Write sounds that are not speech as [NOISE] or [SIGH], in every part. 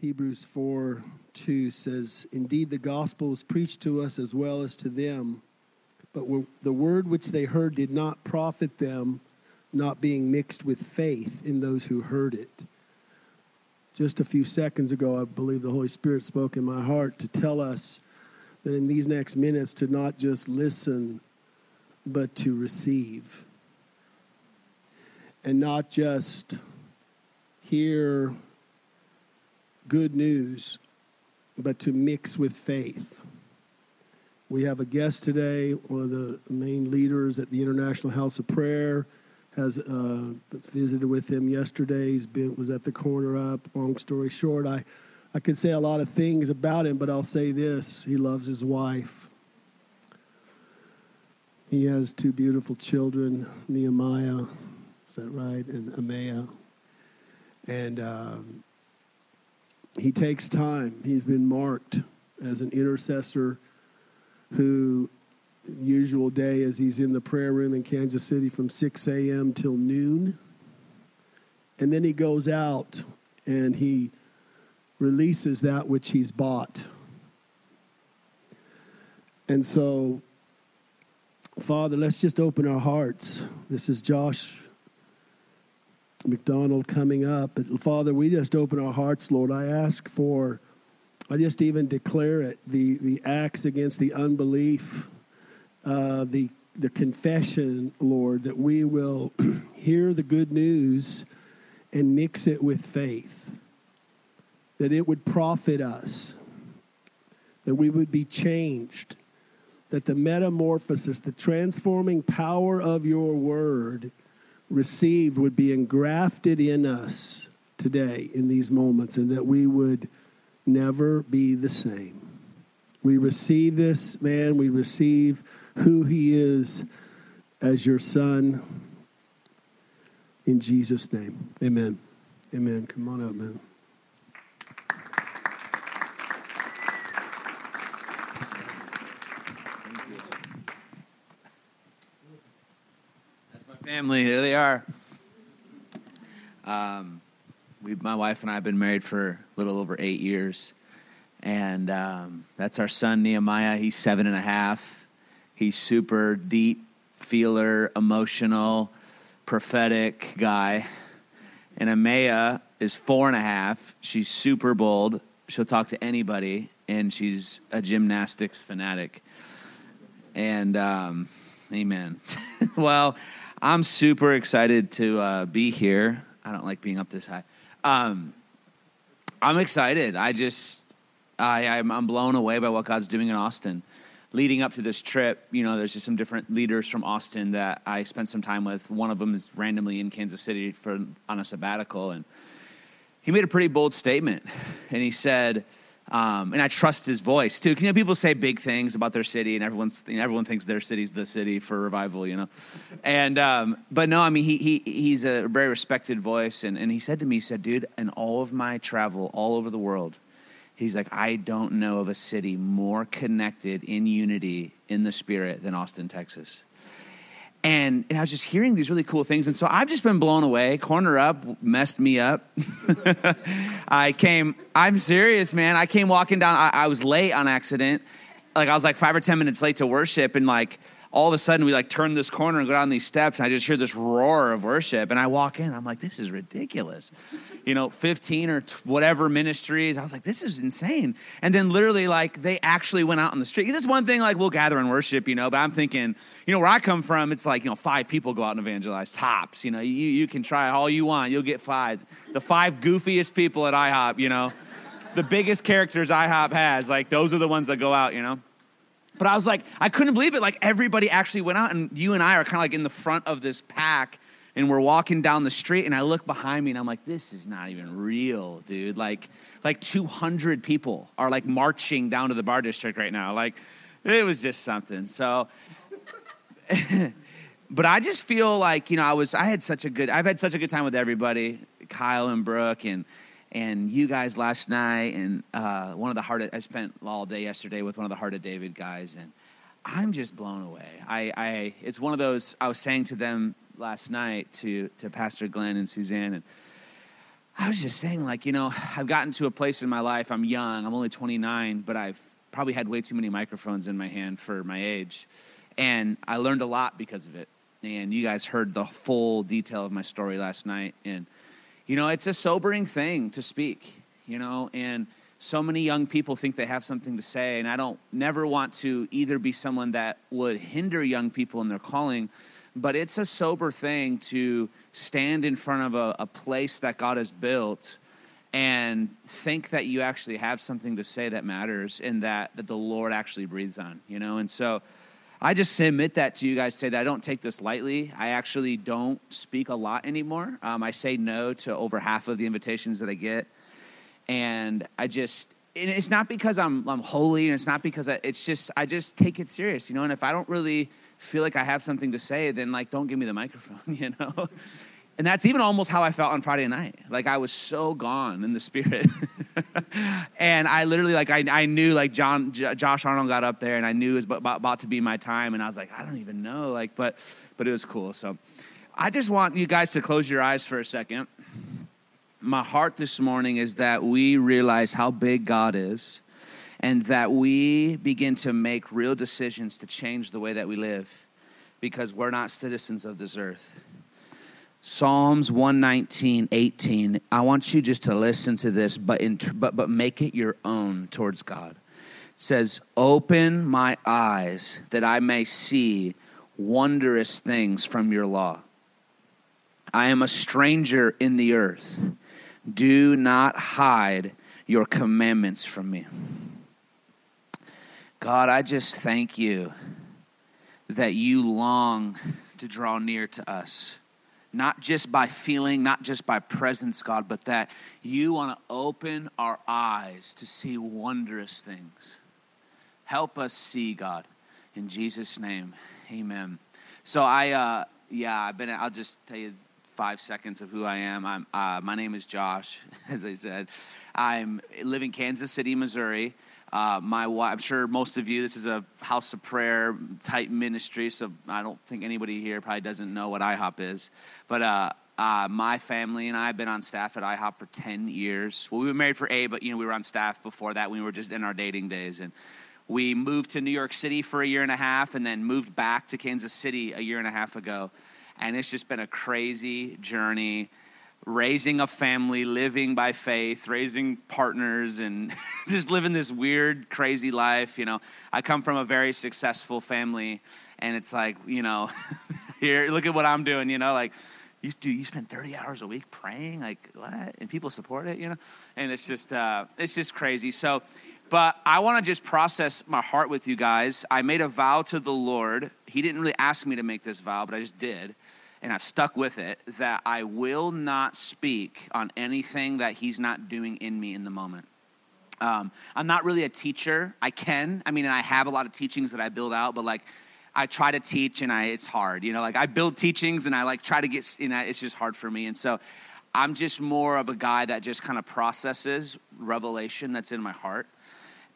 Hebrews 4 2 says, Indeed, the gospel was preached to us as well as to them, but the word which they heard did not profit them, not being mixed with faith in those who heard it. Just a few seconds ago, I believe the Holy Spirit spoke in my heart to tell us that in these next minutes to not just listen, but to receive. And not just hear good news, but to mix with faith. We have a guest today, one of the main leaders at the International House of Prayer, has uh, visited with him yesterday. He's been was at the corner up. Long story short, I I could say a lot of things about him, but I'll say this: he loves his wife. He has two beautiful children, Nehemiah, is that right, and Amaya, and um, he takes time. He's been marked as an intercessor who usual day as he's in the prayer room in Kansas City from 6 a.m. till noon. And then he goes out and he releases that which he's bought. And so, Father, let's just open our hearts. This is Josh McDonald coming up. But Father, we just open our hearts, Lord. I ask for, I just even declare it the, the acts against the unbelief, uh, the, the confession, Lord, that we will [CLEARS THROAT] hear the good news and mix it with faith, that it would profit us, that we would be changed, that the metamorphosis, the transforming power of your word received would be engrafted in us today in these moments and that we would never be the same. We receive this man, we receive who he is as your son in Jesus' name. Amen. Amen. Come on up, man. Family. Here they are. Um, we, my wife and I have been married for a little over eight years, and um, that's our son Nehemiah. He's seven and a half. He's super deep feeler, emotional, prophetic guy. And Amaya is four and a half. She's super bold. She'll talk to anybody, and she's a gymnastics fanatic. And um, amen. [LAUGHS] well, I'm super excited to uh, be here. I don't like being up this high. Um, I'm excited. I just, I, I'm, I'm blown away by what God's doing in Austin. Leading up to this trip, you know, there's just some different leaders from Austin that I spent some time with. One of them is randomly in Kansas City for on a sabbatical, and he made a pretty bold statement. And he said, um, and I trust his voice too. You know, people say big things about their city, and everyone's you know, everyone thinks their city's the city for revival, you know. And um, but no, I mean he he he's a very respected voice, and and he said to me, he said, dude, in all of my travel all over the world, he's like, I don't know of a city more connected in unity in the spirit than Austin, Texas and, and I was just hearing these really cool things. And so I've just been blown away. Corner Up messed me up. [LAUGHS] I came, I'm serious, man. I came walking down, I, I was late on accident. Like I was like five or 10 minutes late to worship. And like all of a sudden we like turn this corner and go down these steps and I just hear this roar of worship and I walk in I'm like this is ridiculous. You know 15 or t- whatever ministries I was like this is insane. And then literally like they actually went out on the street it's one thing like we'll gather and worship you know but I'm thinking you know where I come from it's like you know five people go out and evangelize tops you know you, you can try all you want you'll get five the five goofiest people at IHOP you know the biggest characters IHOP has like those are the ones that go out you know but I was like, I couldn't believe it. Like everybody actually went out, and you and I are kind of like in the front of this pack, and we're walking down the street, and I look behind me, and I'm like, this is not even real, dude. Like, like 200 people are like marching down to the bar district right now. Like, it was just something. So. [LAUGHS] but I just feel like you know I was I had such a good I've had such a good time with everybody Kyle and Brooke and and you guys last night, and uh, one of the heart. Of, I spent all day yesterday with one of the Heart of David guys, and I'm just blown away. I, I, it's one of those. I was saying to them last night to to Pastor Glenn and Suzanne, and I was just saying, like, you know, I've gotten to a place in my life, I'm young, I'm only 29, but I've probably had way too many microphones in my hand for my age. And I learned a lot because of it. And you guys heard the full detail of my story last night. And, you know, it's a sobering thing to speak, you know, and so many young people think they have something to say. And I don't never want to either be someone that would hinder young people in their calling, but it's a sober thing to stand in front of a, a place that God has built and think that you actually have something to say that matters and that, that the Lord actually breathes on, you know? And so I just submit that to you guys, say that I don't take this lightly. I actually don't speak a lot anymore. Um, I say no to over half of the invitations that I get. And I just, and it's not because I'm, I'm holy and it's not because I, it's just, I just take it serious, you know? And if I don't really feel like I have something to say, then like, don't give me the microphone, [LAUGHS] you know? And that's even almost how I felt on Friday night. Like I was so gone in the spirit. [LAUGHS] and I literally like I, I knew like John J- Josh Arnold got up there and I knew it was about, about to be my time and I was like I don't even know like but but it was cool. So I just want you guys to close your eyes for a second. My heart this morning is that we realize how big God is and that we begin to make real decisions to change the way that we live because we're not citizens of this earth. Psalms 119, 18. I want you just to listen to this, but, in, but, but make it your own towards God. It says, Open my eyes that I may see wondrous things from your law. I am a stranger in the earth. Do not hide your commandments from me. God, I just thank you that you long to draw near to us not just by feeling, not just by presence, God, but that you want to open our eyes to see wondrous things. Help us see, God. In Jesus' name, amen. So I, uh, yeah, I've been, I'll just tell you five seconds of who I am. I'm, uh, my name is Josh, [LAUGHS] as I said. I'm live in Kansas City, Missouri. Uh, my wife, I'm sure most of you, this is a house of prayer type ministry, so I don't think anybody here probably doesn't know what IHOP is. But uh, uh, my family and I have been on staff at IHOP for 10 years. Well, we were married for A, but you know we were on staff before that. We were just in our dating days, and we moved to New York City for a year and a half, and then moved back to Kansas City a year and a half ago. And it's just been a crazy journey raising a family, living by faith, raising partners, and [LAUGHS] just living this weird, crazy life. You know, I come from a very successful family, and it's like, you know, [LAUGHS] here, look at what I'm doing. You know, like you do, you spend 30 hours a week praying, like what? And people support it. You know, and it's just, uh, it's just crazy. So. But I want to just process my heart with you guys. I made a vow to the Lord. He didn't really ask me to make this vow, but I just did and I've stuck with it, that I will not speak on anything that He's not doing in me in the moment. Um, I'm not really a teacher. I can. I mean, and I have a lot of teachings that I build out, but like, I try to teach and I it's hard. You know, like I build teachings and I like try to get. You know, it's just hard for me. And so, I'm just more of a guy that just kind of processes revelation that's in my heart.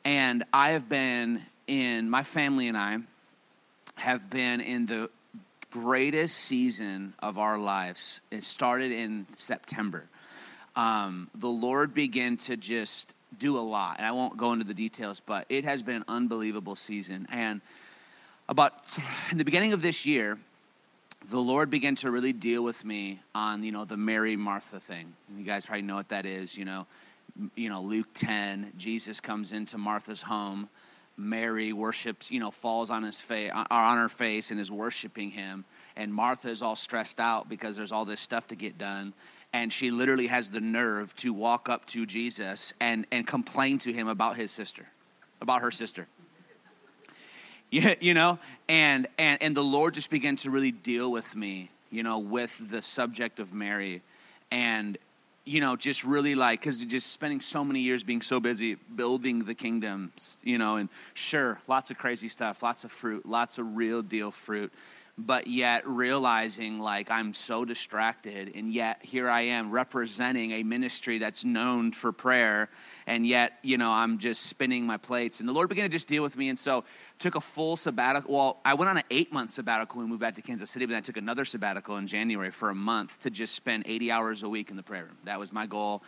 And I have been in my family and I have been in the greatest season of our lives. It started in September. Um, the Lord began to just do a lot, and I won't go into the details, but it has been an unbelievable season. And about in the beginning of this year, the Lord began to really deal with me on you know the Mary Martha thing. And you guys probably know what that is. You know, you know Luke ten, Jesus comes into Martha's home Mary worships, you know, falls on his face, on her face, and is worshiping him. And Martha is all stressed out because there's all this stuff to get done, and she literally has the nerve to walk up to Jesus and and complain to him about his sister, about her sister. [LAUGHS] You, you know, and and and the Lord just began to really deal with me, you know, with the subject of Mary, and you know, just really like, because just spending so many years being so busy building the kingdom, you know, and sure, lots of crazy stuff, lots of fruit, lots of real deal fruit. but yet realizing like I'm so distracted, and yet here I am representing a ministry that's known for prayer, and yet you know I'm just spinning my plates. And the Lord began to just deal with me, and so took a full sabbatical. Well, I went on an eight month sabbatical and moved back to Kansas City, but then I took another sabbatical in January for a month to just spend 80 hours a week in the prayer room. That was my goal.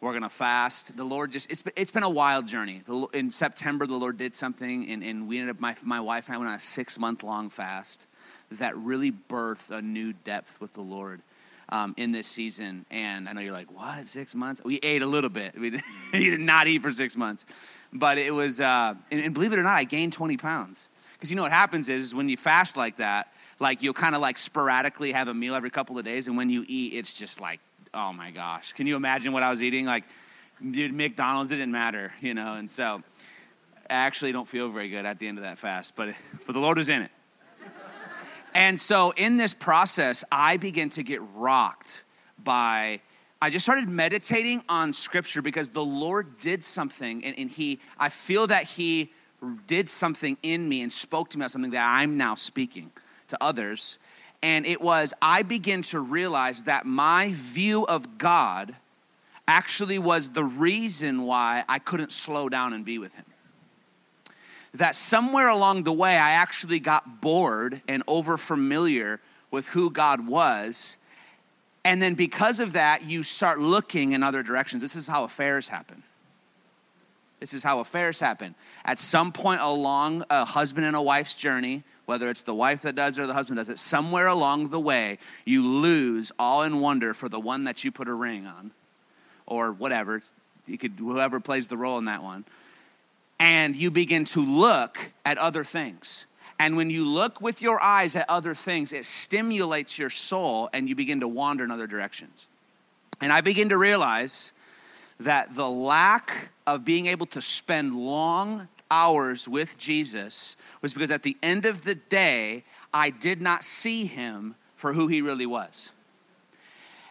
We're gonna fast. The Lord just it's it's been a wild journey. In September, the Lord did something, and, and we ended up my my wife and I went on a six month long fast that really birthed a new depth with the Lord. Um, in this season. And I know you're like, what, six months? We ate a little bit. We [LAUGHS] did not eat for six months. But it was, uh, and, and, believe it or not, I gained 20 pounds. Because you know what happens is, is when you fast like that, like you'll kind of like sporadically have a meal every couple of days. And when you eat, it's just like, oh my gosh. Can you imagine what I was eating? Like, dude, McDonald's, it didn't matter, you know? And so I actually don't feel very good at the end of that fast, but, [LAUGHS] but the Lord was in it. And so in this process, I began to get rocked by I just started meditating on scripture because the Lord did something and, and, He, I feel that He did something in me and spoke to me about something that I'm now speaking to others. And it was, I began to realize that my view of God actually was the reason why I couldn't slow down and be with Him that somewhere along the way, I actually got bored and over familiar with who God was. And then because of that, you start looking in other directions. This is how affairs happen. This is how affairs happen. At some point along a husband and a wife's journey, whether it's the wife that does it or the husband does it, somewhere along the way, you lose all in wonder for the one that you put a ring on, or whatever. You could whoever plays the role in that one and you begin to look at other things. And when you look with your eyes at other things, it stimulates your soul and you begin to wander in other directions. And I begin to realize that the lack of being able to spend long hours with Jesus was because at the end of the day, I did not see him for who he really was.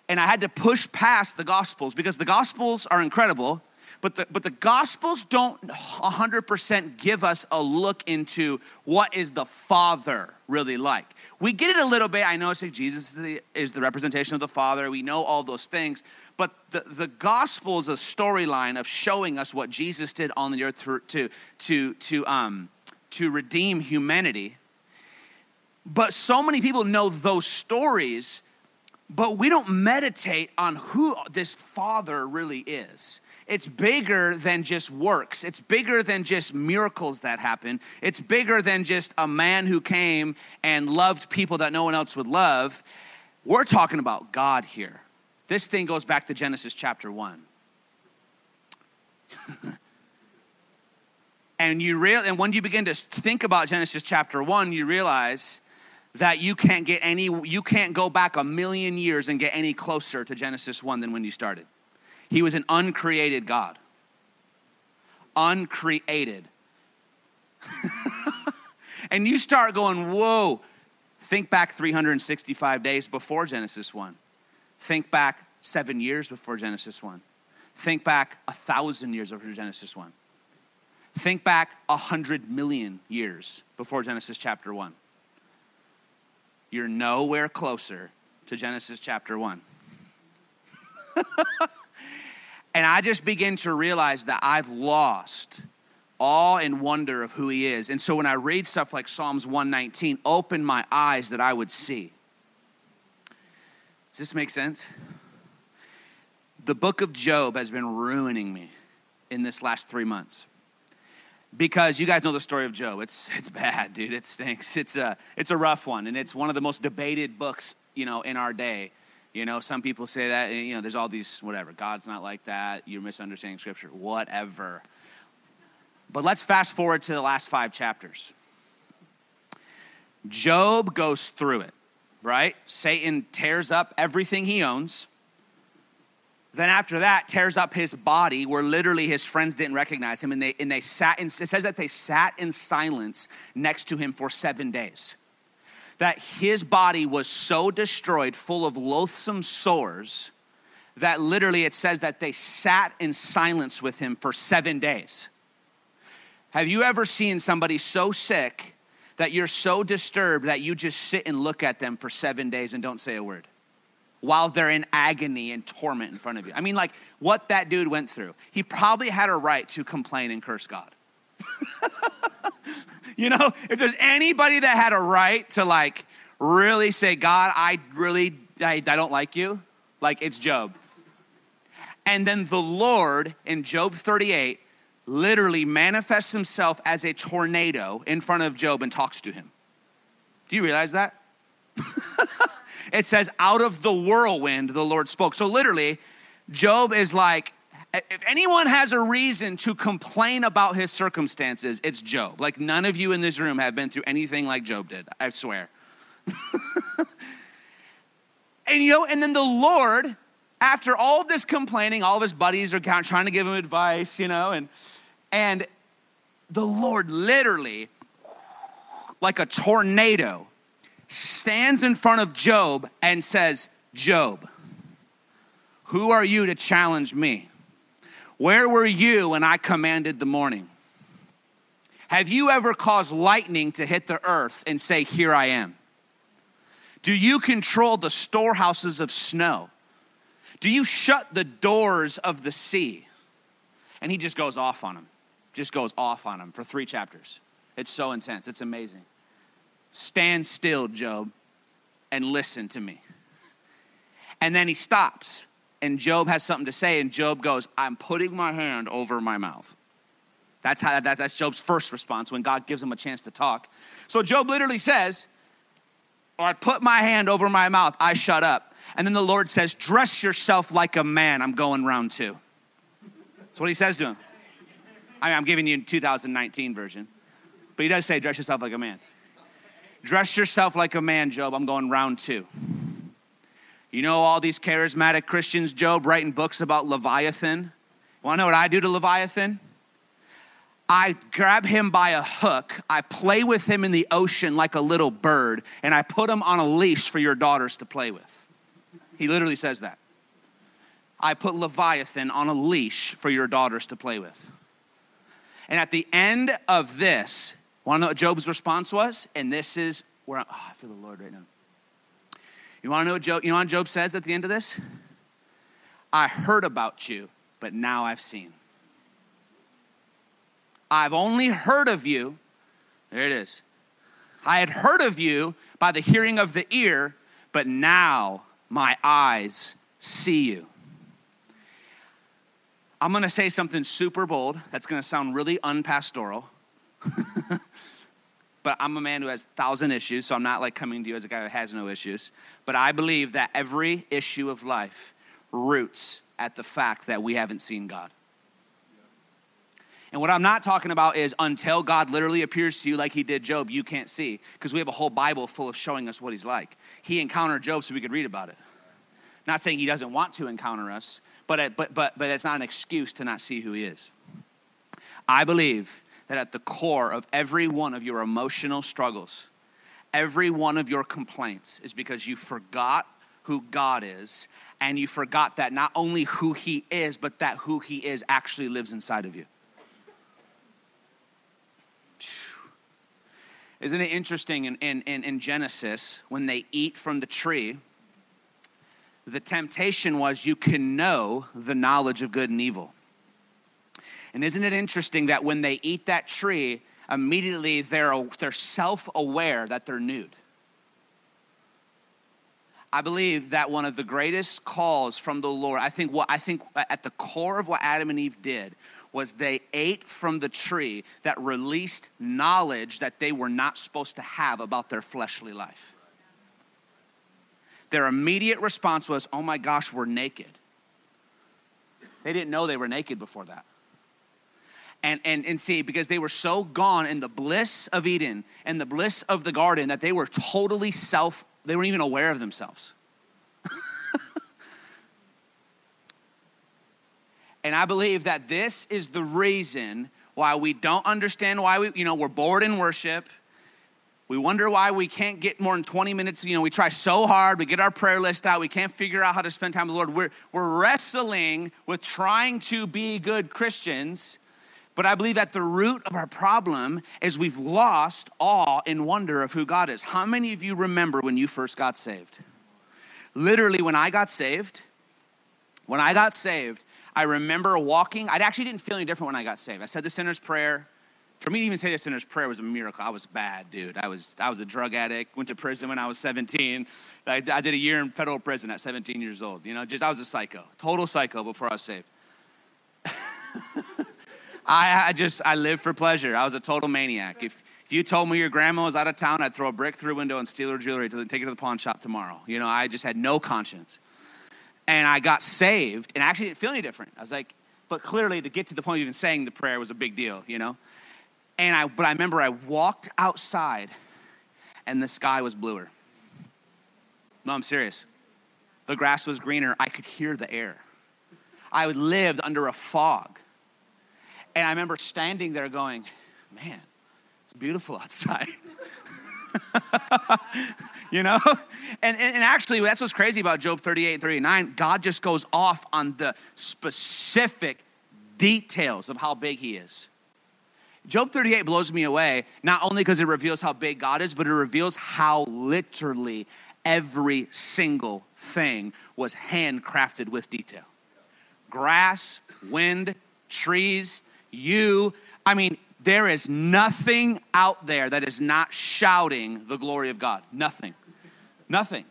And I had to push past the Gospels because the Gospels are incredible but the, but the Gospels don't 100% give us a look into what is the Father really like. We get it a little bit. I know it's like Jesus is the, is the representation of the Father. We know all those things. But the, the Gospel is a storyline of showing us what Jesus did on the earth to, to, to, to, um, to redeem humanity. But so many people know those stories, but we don't meditate on who this Father really is. It's bigger than just works. It's bigger than just miracles that happen. It's bigger than just a man who came and loved people that no one else would love. We're talking about God here. This thing goes back to Genesis chapter 1. [LAUGHS] and you real and when you begin to think about Genesis chapter 1, you realize that you can't get any you can't go back a million years and get any closer to Genesis 1 than when you started. He was an uncreated God. Uncreated. [LAUGHS] and you start going, whoa. Think back 365 days before Genesis 1. Think back seven years before Genesis 1. Think back a thousand years before Genesis 1. Think back a hundred million years before Genesis chapter 1. You're nowhere closer to Genesis chapter 1. [LAUGHS] And I just begin to realize that I've lost awe and wonder of who he is. And so when I read stuff like Psalms 119, open my eyes that I would see. Does this make sense? The book of Job has been ruining me in this last three months. Because you guys know the story of Job. It's, it's bad, dude. It stinks. It's a, it's a rough one. And it's one of the most debated books, you know, in our day. You know, some people say that, eh, you know, there's all these, whatever, God's not like that, you're misunderstanding scripture, whatever. But let's fast forward to the last five chapters. Job goes through it, right? Satan tears up everything he owns. Then after that, tears up his body, where literally his friends didn't recognize him, and they and they sat. In, it says that they sat in silence next to him for seven days that his body was so destroyed, full of loathsome sores, that literally it says that they sat in silence with him for seven days. Have you ever seen somebody so sick that you're so disturbed that you just sit and look at them for seven days and don't say a word while they're in agony and torment in front of you. I mean, like what that dude went through. He probably had a right to complain and curse God. [LAUGHS] you know, if there's anybody that had a right to like really say, God, I really, I, I don't like you, like it's Job. And then the Lord in Job 38 literally manifests himself as a tornado in front of Job and talks to him. Do you realize that? [LAUGHS] it says, out of the whirlwind, the Lord spoke. So literally, Job is like, if anyone has a reason to complain about his circumstances, it's Job. Like none of you in this room have been through anything like Job did, I swear. [LAUGHS] and you know, and then the Lord, after all this complaining, all of his buddies are trying to give him advice, you know, and and the Lord literally, like a tornado, stands in front of Job and says, Job, who are you to challenge me? Where were you when I commanded the morning? Have you ever caused lightning to hit the earth and say, Here I am? Do you control the storehouses of snow? Do you shut the doors of the sea? And he just goes off on him, just goes off on him for three chapters. It's so intense, it's amazing. Stand still, Job, and listen to me. And then he stops, and Job has something to say, and Job goes, I'm putting my hand over my mouth. That's, how, that, that's Job's first response when God gives him a chance to talk. So Job literally says, I put my hand over my mouth, I shut up. And then the Lord says, Dress yourself like a man. I'm going round two. That's what he says to him. I mean, I'm giving you 2019 version. But he does say, Dress yourself like a man. Dress yourself like a man, Job. I'm going round two. You know, all these charismatic Christians, Job, writing books about Leviathan. Want to know what I do to Leviathan? I grab him by a hook, I play with him in the ocean like a little bird, and I put him on a leash for your daughters to play with. He literally says that. I put Leviathan on a leash for your daughters to play with. And at the end of this, want to know what Job's response was? And this is where I'm, oh, I feel the Lord right now. You want to know what Job, you know what Job says at the end of this? I heard about you, but now I've seen. I've only heard of you. There it is. I had heard of you by the hearing of the ear, but now my eyes see you. I'm going to say something super bold that's going to sound really unpastoral. [LAUGHS] but I'm a man who has thousand issues, so I'm not like coming to you as a guy who has no issues. But I believe that every issue of life roots at the fact that we haven't seen God. And what I'm not talking about is until God literally appears to you like he did Job, you can't see. Because we have a whole Bible full of showing us what he's like. He encountered Job so we could read about it. Not saying he doesn't want to encounter us, but, but, but, but it's not an excuse to not see who he is. I believe that at the core of every one of your emotional struggles, every one of your complaints is because you forgot who God is, and you forgot that not only who He is, but that who He is actually lives inside of you. Isn't it interesting in, in, in, Genesis when they eat from the tree? The temptation was you can know the knowledge of good and evil. And isn't it interesting that when they eat that tree, immediately they're, they're self aware that they're nude? I believe that one of the greatest calls from the Lord, I think what I think at the core of what Adam and Eve did was they ate from the tree that released knowledge that they were not supposed to have about their fleshly life. Their immediate response was, Oh my gosh, we're naked. They didn't know they were naked before that. And, and, and see, because they were so gone in the bliss of Eden and the bliss of the garden that they were totally self, they weren't even aware of themselves. [LAUGHS] And I believe that this is the reason why we don't understand why we, you know, we're bored in worship. We wonder why we can't get more than 20 minutes. You know, we try so hard, we get our prayer list out, we can't figure out how to spend time with the Lord. We're, we're wrestling with trying to be good Christians But I believe at the root of our problem is we've lost awe and wonder of who God is. How many of you remember when you first got saved? Literally, when I got saved, when I got saved, I remember walking. I actually didn't feel any different when I got saved. I said the sinner's prayer. For me to even say the sinner's prayer was a miracle. I was bad, dude. I was I was a drug addict. Went to prison when I was 17. I, I did a year in federal prison at 17 years old. You know, just I was a psycho, total psycho before I was saved. [LAUGHS] I, I just, I lived for pleasure. I was a total maniac. If, if you told me your grandma was out of town, I'd throw a brick through a window and steal her jewelry to take her to the pawn shop tomorrow. You know, I just had no conscience. And I got saved and I actually didn't feel any different. I was like, but clearly to get to the point of even saying the prayer was a big deal, you know? And I, but I remember I walked outside and the sky was bluer. No, I'm serious. The grass was greener. I could hear the air. I lived under a fog. And I remember standing there going, man, it's beautiful outside. [LAUGHS] you know? And, and, and, actually, that's what's crazy about Job 38 and 39. God just goes off on the specific details of how big he is. Job 38 blows me away, not only because it reveals how big God is, but it reveals how literally every single thing was handcrafted with detail grass, wind, trees, you, I mean, there is nothing out there that is not shouting the glory of God. Nothing. Nothing.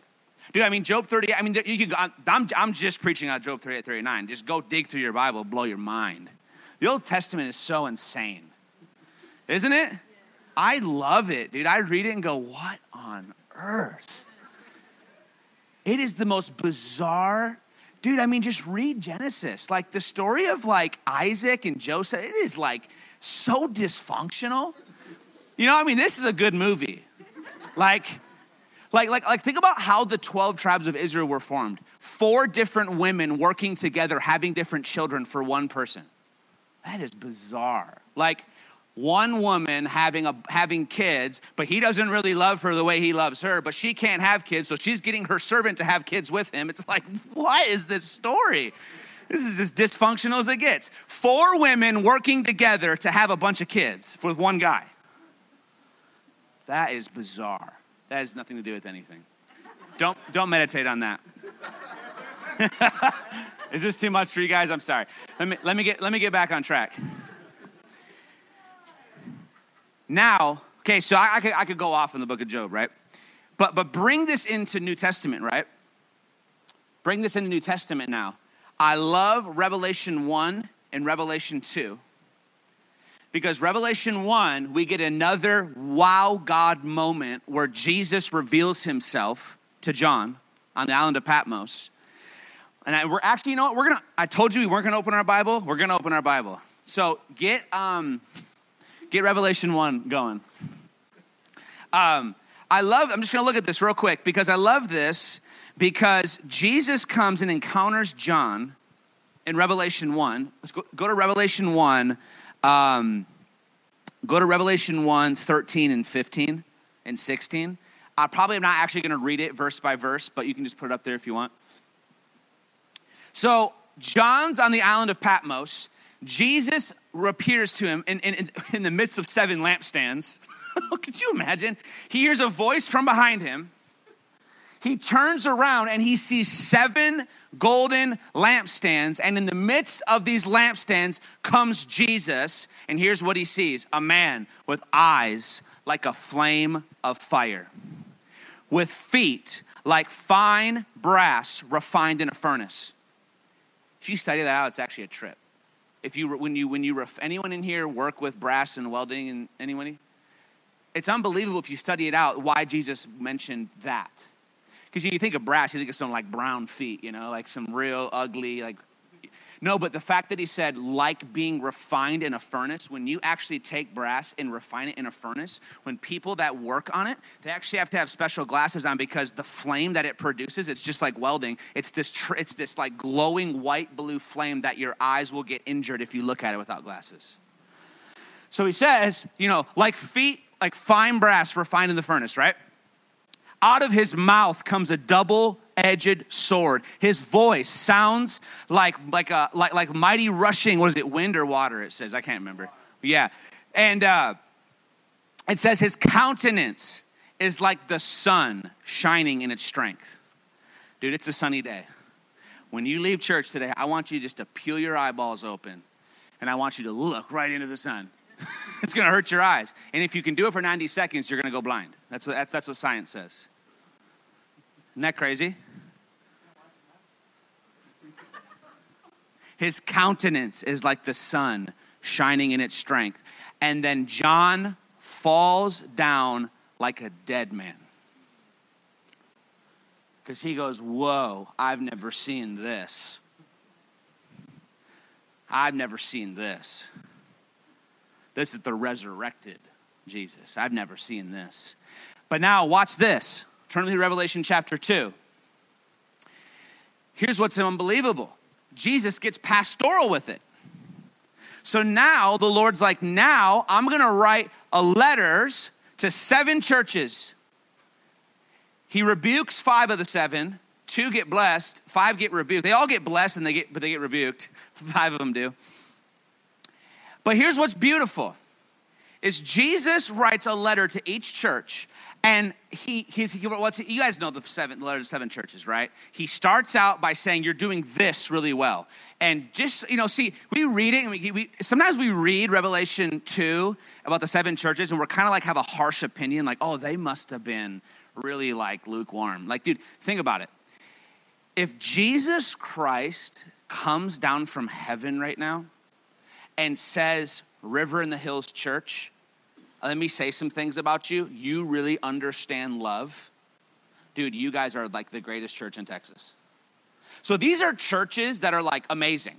Dude, I mean, Job 38, I mean, you can I'm, I'm just preaching on Job 38, 39. Just go dig through your Bible, blow your mind. The Old Testament is so insane, isn't it? I love it, dude. I read it and go, what on earth? It is the most bizarre dude, I mean, just read Genesis. Like the story of like Isaac and Joseph, it is like so dysfunctional. You know, I mean, this is a good movie. Like, like, like, like, think about how the 12 tribes of Israel were formed. Four different women working together, having different children for one person. That is bizarre. Like, one woman having a having kids but he doesn't really love her the way he loves her but she can't have kids so she's getting her servant to have kids with him. It's like what is this story? This is as dysfunctional as it gets. Four women working together to have a bunch of kids with one guy. That is bizarre. That has nothing to do with anything. Don't don't meditate on that. [LAUGHS] Is this too much for you guys? I'm sorry. Let me let me get let me get back on track now, okay, so I, I, could, I could go off in the book of Job, right? But, but bring this into New Testament, right? Bring this into New Testament now. I love Revelation 1 and Revelation 2 because Revelation 1, we get another wow God moment where Jesus reveals himself to John on the island of Patmos. And I, we're actually, you know what? We're gonna, I told you we weren't gonna open our Bible. We're gonna open our Bible. So get, um, Get Revelation 1 going. Um, I love, I'm just going to look at this real quick because I love this because Jesus comes and encounters John in Revelation 1. Let's go, go to Revelation 1. Um, go to Revelation 1, 13 and 15 and 16. I probably am not actually going to read it verse by verse, but you can just put it up there if you want. So, John's on the island of Patmos. Jesus appears to him in, in, in the midst of seven lampstands. [LAUGHS] Could you imagine? He hears a voice from behind him. He turns around and he sees seven golden lampstands. And in the midst of these lampstands comes Jesus. And here's what he sees a man with eyes like a flame of fire, with feet like fine brass refined in a furnace. If you study that out, it's actually a trip if you when you when you ref, anyone in here work with brass and welding and anyone it's unbelievable if you study it out why jesus mentioned that. Because you think of brass you think of some like brown feet you know like some real ugly like no, but the fact that he said, like being refined in a furnace, when you actually take brass and refine it in a furnace, when people that work on it, they actually have to have special glasses on because the flame that it produces, it's just like welding. It's this, tr- it's this like glowing white blue flame that your eyes will get injured if you look at it without glasses. So he says, you know, like feet, like fine brass refined in the furnace, right? Out of his mouth comes a double edged sword. His voice sounds like, like, a, like, like mighty rushing, what is it, wind or water? It says, I can't remember. Yeah. And uh, it says, his countenance is like the sun shining in its strength. Dude, it's a sunny day. When you leave church today, I want you just to peel your eyeballs open and I want you to look right into the sun. [LAUGHS] it's gonna hurt your eyes. And if you can do it for 90 seconds, you're gonna go blind. That's what, that's, that's what science says. Isn't that crazy? [LAUGHS] His countenance is like the sun shining in its strength. And then John falls down like a dead man. Because he goes, Whoa, I've never seen this. I've never seen this. This is the resurrected Jesus. I've never seen this. But now, watch this. Turn to Revelation chapter 2. Here's what's unbelievable Jesus gets pastoral with it. So now the Lord's like, now I'm going to write a letters to seven churches. He rebukes five of the seven. Two get blessed, five get rebuked. They all get blessed and they get but they get rebuked. [LAUGHS] Five of them do. But here's what's beautiful is Jesus writes a letter to each church and he, he's, he, what's, you guys know the seven, letter to seven churches, right? He starts out by saying, You're doing this really well. And just, you know, see, we read it, and we, we sometimes we read Revelation 2 about the seven churches, and we're kind of like have a harsh opinion, like, Oh, they must have been really like lukewarm. Like, dude, think about it. If Jesus Christ comes down from heaven right now and says, River in the Hills Church, let me say some things about you. You really understand love. Dude, you guys are like the greatest church in Texas. So these are churches that are like amazing.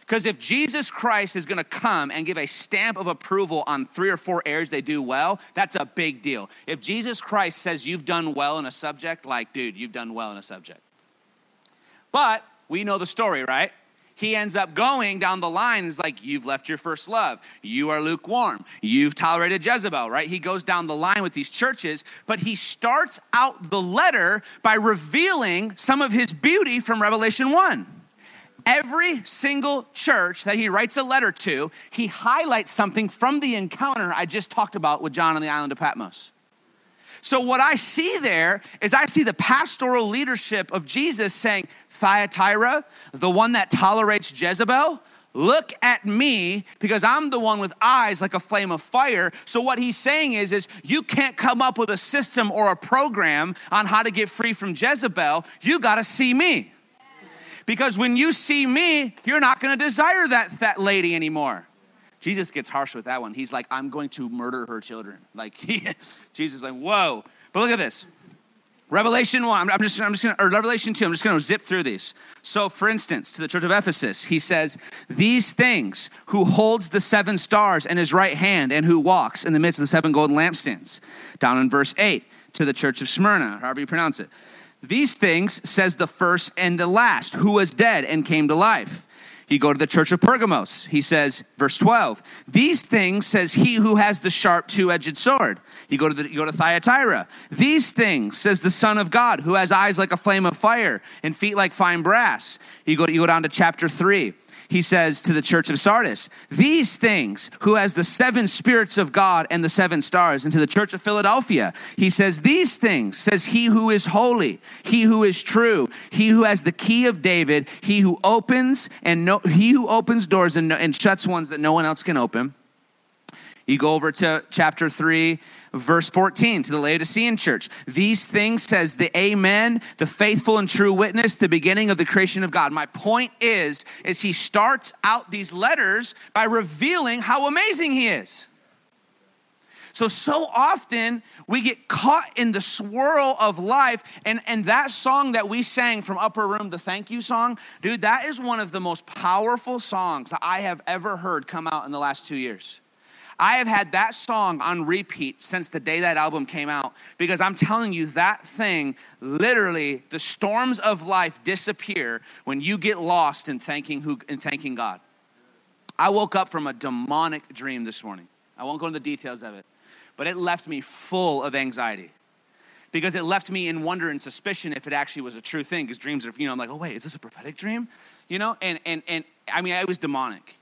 Because if Jesus Christ is gonna come and give a stamp of approval on three or four areas they do well, that's a big deal. If Jesus Christ says you've done well in a subject, like, dude, you've done well in a subject. But we know the story, right? He ends up going down the line. It's like, you've left your first love. You are lukewarm. You've tolerated Jezebel, right? He goes down the line with these churches, but he starts out the letter by revealing some of his beauty from Revelation 1. Every single church that he writes a letter to, he highlights something from the encounter I just talked about with John on the island of Patmos. So, what I see there is I see the pastoral leadership of Jesus saying, Thyatira, the one that tolerates Jezebel, look at me because I'm the one with eyes like a flame of fire. So what he's saying is is you can't come up with a system or a program on how to get free from Jezebel. You got to see me. Because when you see me, you're not going to desire that that lady anymore. Jesus gets harsh with that one. He's like, I'm going to murder her children. Like, [LAUGHS] he, Jesus like, whoa. But look at this. Revelation 1, I'm just, I'm just gonna, or Revelation 2, I'm just gonna zip through these. So, for instance, to the church of Ephesus, he says, These things, who holds the seven stars in his right hand and who walks in the midst of the seven golden lampstands. Down in verse 8, to the church of Smyrna, however you pronounce it. These things, says the first and the last, who was dead and came to life. You go to the church of Pergamos. He says, verse 12, these things says he who has the sharp two-edged sword. You go to the, you go to Thyatira. These things says the Son of God, who has eyes like a flame of fire and feet like fine brass. You go, you go down to chapter 3 he says to the church of Sardis, These things, who has the seven spirits of God and the seven stars. And to the church of Philadelphia, he says, These things, says he who is holy, he who is true, he who has the key of David, he who opens and no, he who opens doors and, and shuts ones that no one else can open. You go over to chapter 3, verse 14 to the Laodicean church. These things says the Amen, the faithful and true witness, the beginning of the creation of God. My point is, is he starts out these letters by revealing how amazing he is. So, so often we get caught in the swirl of life. And, and that song that we sang from Upper Room, the thank you song, dude, that is one of the most powerful songs that I have ever heard come out in the last two years. I have had that song on repeat since the day that album came out because I'm telling you, that thing literally, the storms of life disappear when you get lost in thanking, who, in thanking God. I woke up from a demonic dream this morning. I won't go into the details of it, but it left me full of anxiety. because it left me in wonder and suspicion if it actually was a true thing. Because dreams are, you know, I'm like, oh wait, is this a prophetic dream? You know, and and and I mean, it was demonic,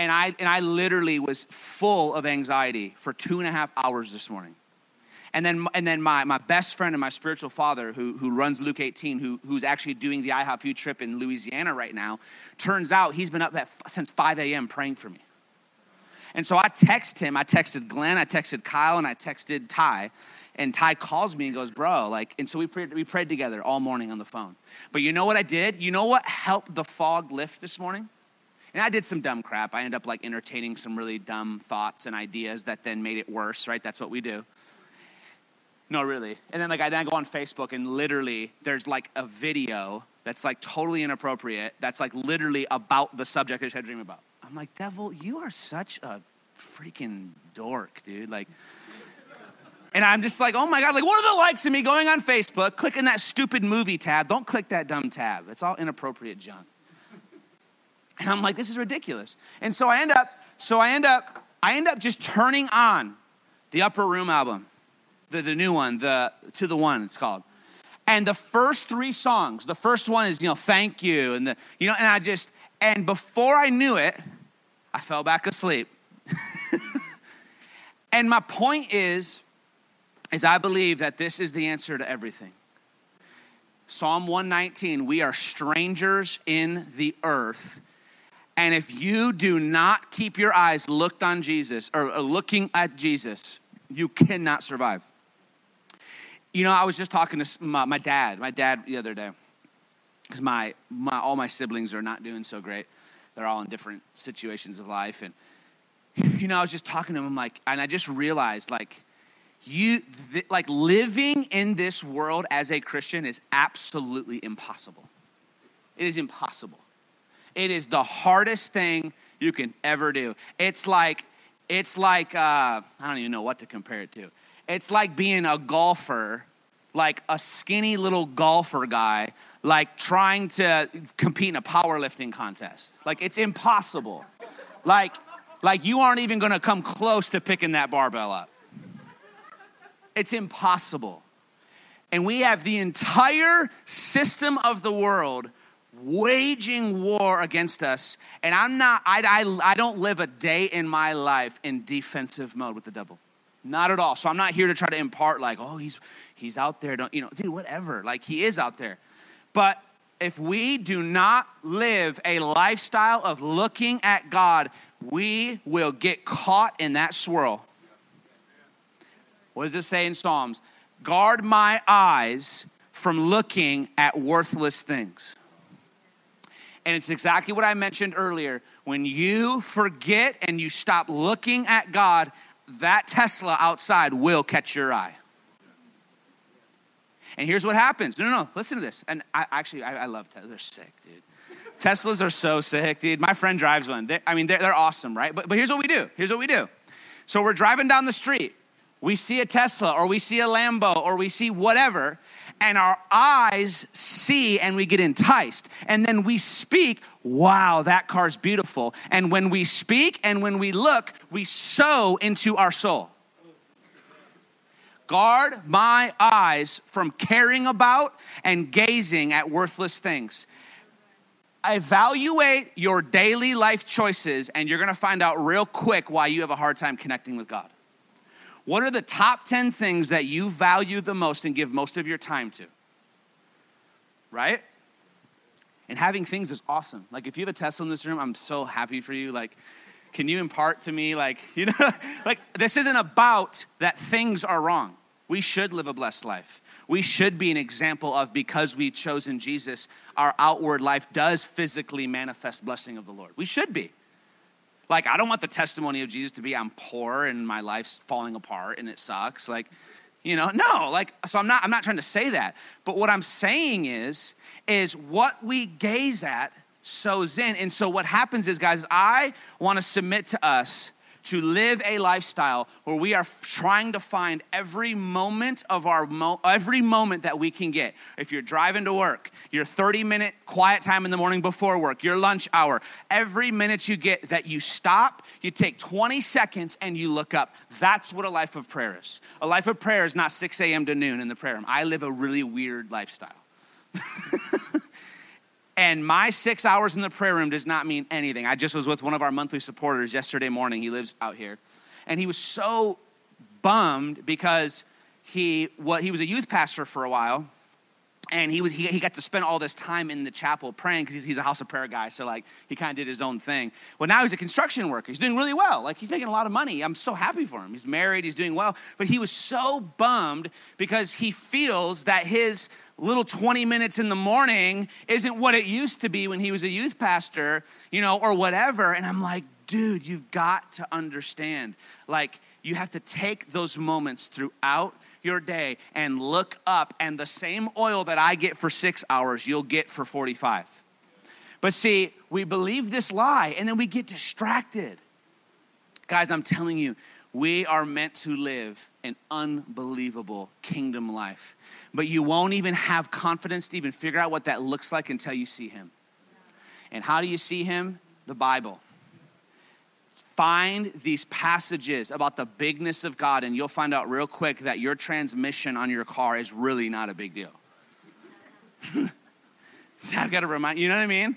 and I and I literally was full of anxiety for two and a half hours this morning. And then, and then my, my best friend and my spiritual father, who, who runs Luke 18, who, who's actually doing the IHOP trip in Louisiana right now, turns out he's been up at, since 5 a.m. praying for me. And so I text him. I texted Glenn, I texted Kyle, and I texted Ty and Ty calls me and goes, "Bro, like," and so we prayed, we prayed together all morning on the phone. But you know what I did? You know what helped the fog lift this morning? And I did some dumb crap. I ended up like entertaining some really dumb thoughts and ideas that then made it worse. Right? That's what we do. No, really. And then like I then go on Facebook and literally there's like a video that's like totally inappropriate. That's like literally about the subject I just had a dream about. I'm like, devil, you are such a freaking dork, dude. Like. And I'm just like, oh my God, like, what are the likes of me going on Facebook, clicking that stupid movie tab? Don't click that dumb tab. It's all inappropriate junk. And I'm like, this is ridiculous. And so I end up, so I end up, I end up just turning on the Upper Room album, the, the new one, the To the One, it's called. And the first three songs, the first one is, you know, thank you. And the, you know, and I just, and before I knew it, I fell back asleep. [LAUGHS] and my point is, is I believe that this is the answer to everything. Psalm 119, we are strangers in the earth. And if you do not keep your eyes looked on Jesus or uh, looking at Jesus, you cannot survive. You know, I was just talking to my, my dad, my dad the other day, because my, my, all my siblings are not doing so great. They're all in different situations of life. And, you know, I was just talking to him, like, and I just realized, like, you th- like living in this world as a christian is absolutely impossible it is impossible it is the hardest thing you can ever do. It's like it's like uh, i don't even know what to compare it to. It's like being a golfer like a skinny little golfer guy like trying to compete in a powerlifting contest. Like it's impossible. Like like you aren't even gonna come close to picking that barbell up. It's impossible. And we have the entire system of the world waging war against us. And I'm not, I, I, I don't live a day in my life in defensive mode with the devil. Not at all. So I'm not here to try to impart like, oh, he's he's out there. Don't you know, dude, whatever. Like he is out there. But if we do not live a lifestyle of looking at God, we will get caught in that swirl. What does it say in Psalms? Guard my eyes from looking at worthless things. And it's exactly what I mentioned earlier. When you forget and you stop looking at God, that Tesla outside will catch your eye. And here's what happens. No, no, no. Listen to this. And I actually, I, I love Tesla. They're sick, dude. Teslas are so sick, dude. My friend drives one. They, I mean, they're, they're awesome, right? But, but here's what we do. Here's what we do. So we're driving down the street we see a Tesla or we see a Lambo or we see whatever, and our eyes see and we get enticed. And then we speak, wow, that car's beautiful. And when we speak and when we look, we sow into our soul. Guard my eyes from caring about and gazing at worthless things. Evaluate your daily life choices, and you're gonna find out real quick why you have a hard time connecting with God. What are the top 10 things that you value the most and give most of your time to? Right? And having things is awesome. Like if you have a Tesla in this room, I'm so happy for you. Like, can you impart to me, like, [LAUGHS] you know, like this isn't about that things are wrong. We should live a blessed life. We should be an example of because we've chosen Jesus, our outward life does physically manifest blessing of the Lord. We should be. Like, I don't want the testimony of Jesus to be I'm poor and my life's falling apart and it sucks. Like, you know, no, like, so I'm not, I'm not trying to say that. But what I'm saying is, is what we gaze at sows in. And so what happens is, guys, I want to submit to us to live a lifestyle where we are trying to find every moment of our mo- every moment that we can get. If you're driving to work, your 30 minute quiet time in the morning before work, your lunch hour, every minute you get that you stop, you take 20 seconds and you look up. That's what a life of prayer is. A life of prayer is not 6 a.m. to noon in the prayer room. I live a really weird lifestyle. [LAUGHS] And my six hours in the prayer room does not mean anything. I just was with one of our monthly supporters yesterday morning. He lives out here. And he was so bummed because he, what, he was a youth pastor for a while and he was he, he got to spend all this time in the chapel praying because he's, he's, a house of prayer guy. So like he kind of did his own thing. Well now he's a construction worker. He's doing really well. Like he's making a lot of money. I'm so happy for him. He's married. He's doing well. But he was so bummed because he feels that his little 20 minutes in the morning isn't what it used to be when he was a youth pastor you know or whatever. And i'm like dude you've got to understand. Like you have to take those moments throughout your day and look up, and the same oil that I get for six hours, you'll get for 45. But see, we believe this lie and then we get distracted. Guys, I'm telling you, we are meant to live an unbelievable kingdom life. But you won't even have confidence to even figure out what that looks like until you see Him. And how do you see Him? The Bible find these passages about the bigness of God, and you'll find out real quick that your transmission on your car is really not a big deal. [LAUGHS] I've got to remind you know what I mean?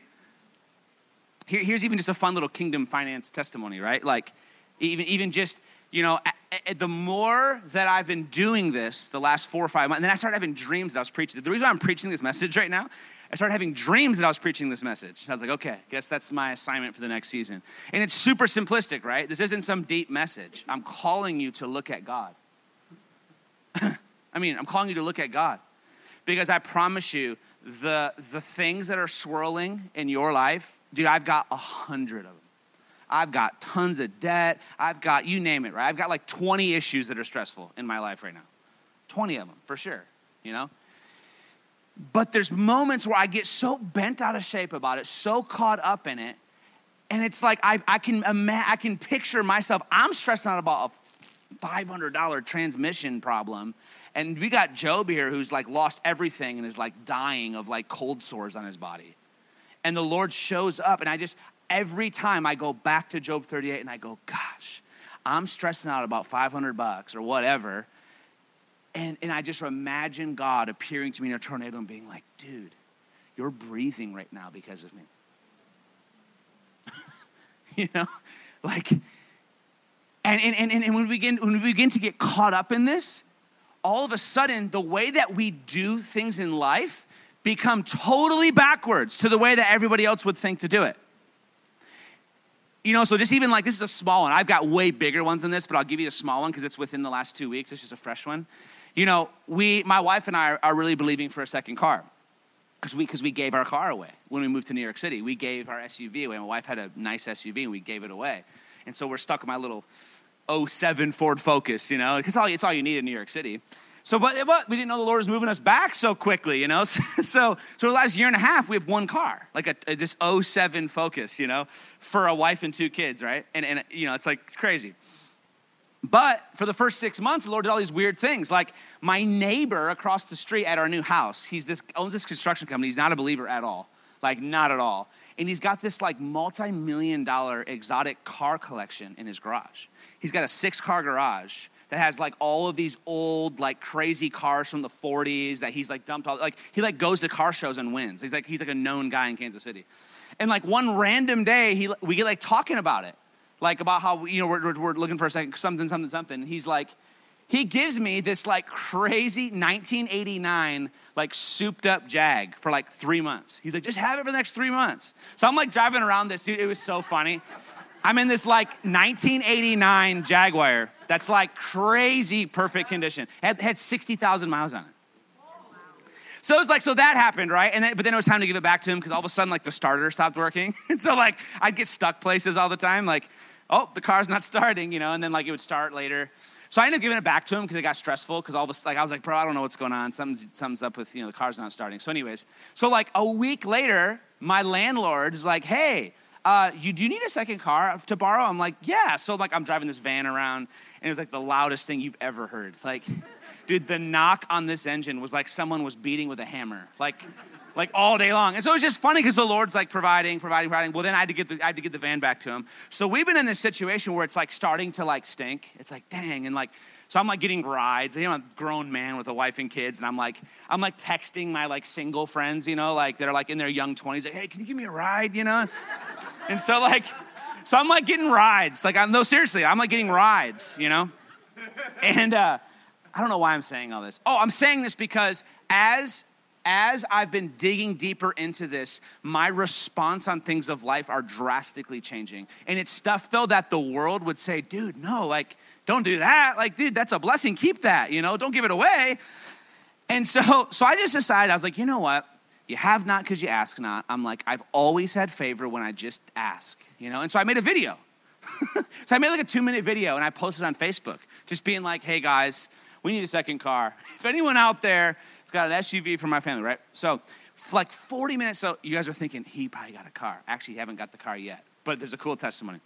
Here, here's even just a fun little kingdom finance testimony, right? Like, even, even just, you know, the more that I've been doing this the last four or five months, and then I started having dreams that I was preaching. The reason I'm preaching this message right now I started having dreams that I was preaching this message. I was like, okay, guess that's my assignment for the next season. And it's super simplistic, right? This isn't some deep message. I'm calling you to look at God. [CLEARS THROAT] I mean, I'm calling you to look at God. Because I promise you, the, the things that are swirling in your life, dude, I've got a hundred of them. I've got tons of debt. I've got, you name it, right? I've got like 20 issues that are stressful in my life right now. 20 of them, for sure, you know? But there's moments where I get so bent out of shape about it, so caught up in it, and it's like I, I can ima- I can picture myself. I'm stressing out about a $500 transmission problem, and we got Job here who's like lost everything and is like dying of like cold sores on his body. And the Lord shows up, and I just every time I go back to Job 38 and I go, gosh, I'm stressing out about 500 bucks or whatever and, and I just imagine God appearing to me in a tornado and being like, dude, you're breathing right now because of me. [LAUGHS] you know? Like, and, and, and, and when, we begin, when we begin to get caught up in this, all of a sudden, the way that we do things in life become totally backwards to the way that everybody else would think to do it. You know, so just even like this is a small one. I've got way bigger ones than this, but I'll give you a small one because it's within the last two weeks. It's just a fresh one. You know, we, my wife and I are really believing for a second car because we, cause we gave our car away when we moved to New York City. We gave our SUV away. My wife had a nice SUV and we gave it away. And so we're stuck in my little 07 Ford Focus, you know, because it's all you need in New York City. So, but, but we didn't know the Lord was moving us back so quickly, you know. [LAUGHS] So, so, the last year and a half, we have one car, like a, a this 07 Focus, you know, for a wife and two kids, right? And, and you know, it's like it's crazy. But for the first six months, the Lord did all these weird things. Like my neighbor across the street at our new house, he's this owns this construction company. He's not a believer at all. Like not at all. And he's got this like multi-million dollar exotic car collection in his garage. He's got a six-car garage that has like all of these old like crazy cars from the 40s that he's like dumped all like he like goes to car shows and wins. He's like he's like a known guy in Kansas City. And like one random day he we get like talking about it like about how you know we're, we're looking for a second something something something. He's like he gives me this like crazy 1989 like souped up jag for like three months. He's like just have it for the next three months. So i'm like driving around this dude. It was so funny. I'm in this like 1989 jaguar that's like crazy perfect condition. It had, had 60000 miles on it. So it was like, so that happened, right? And then, but then it was time to give it back to him because all of a sudden, like the starter stopped working. [LAUGHS] and so like I'd get stuck places all the time. Like oh, the car's not starting, you know, and then like it would start later. So I ended up giving it back to him because it got stressful because all a like I was like, bro, I don't know what's going on. Something's, something's up with, you know, the car's not starting. So anyways, so like a week later, my landlord is like, hey, uh, you do you need a second car to borrow? I'm like, yeah. So like I'm driving this van around, and it was like the loudest thing you've ever heard. Like, dude, the knock on this engine was like someone was beating with a hammer. Like like all day long. And so it's just funny because the Lord's like providing, providing, providing. Well, then I had to get the I had to get the van back to him. So we've been in this situation where it's like starting to like stink. It's like dang, and like so I'm like getting rides. You know, I'm a grown man with a wife and kids, and I'm like I'm like texting my like single friends, you know, like that are like in their young 20s, like, hey, can you give me a ride, you know? [LAUGHS] and so like so I'm like getting rides. Like I'm no seriously, I'm like getting rides, you know? And uh I don't know why I'm saying all this. Oh, I'm saying this because as as I've been digging deeper into this, my response on things of life are drastically changing. And it's stuff though that the world would say, dude, no, like, don't do that. Like, dude, that's a blessing. Keep that, you know, don't give it away. And so, so I just decided, I was like, you know what? You have not because you ask not. I'm like, I've always had favor when I just ask, you know? And so I made a video. [LAUGHS] so I made like a two minute video and I posted on Facebook, just being like, hey guys, we need a second car. If anyone out there got an SUV for my family, right? So, like 40 minutes, so you guys are thinking, he probably got a car. Actually, he haven't got the car yet, but there's a cool testimony.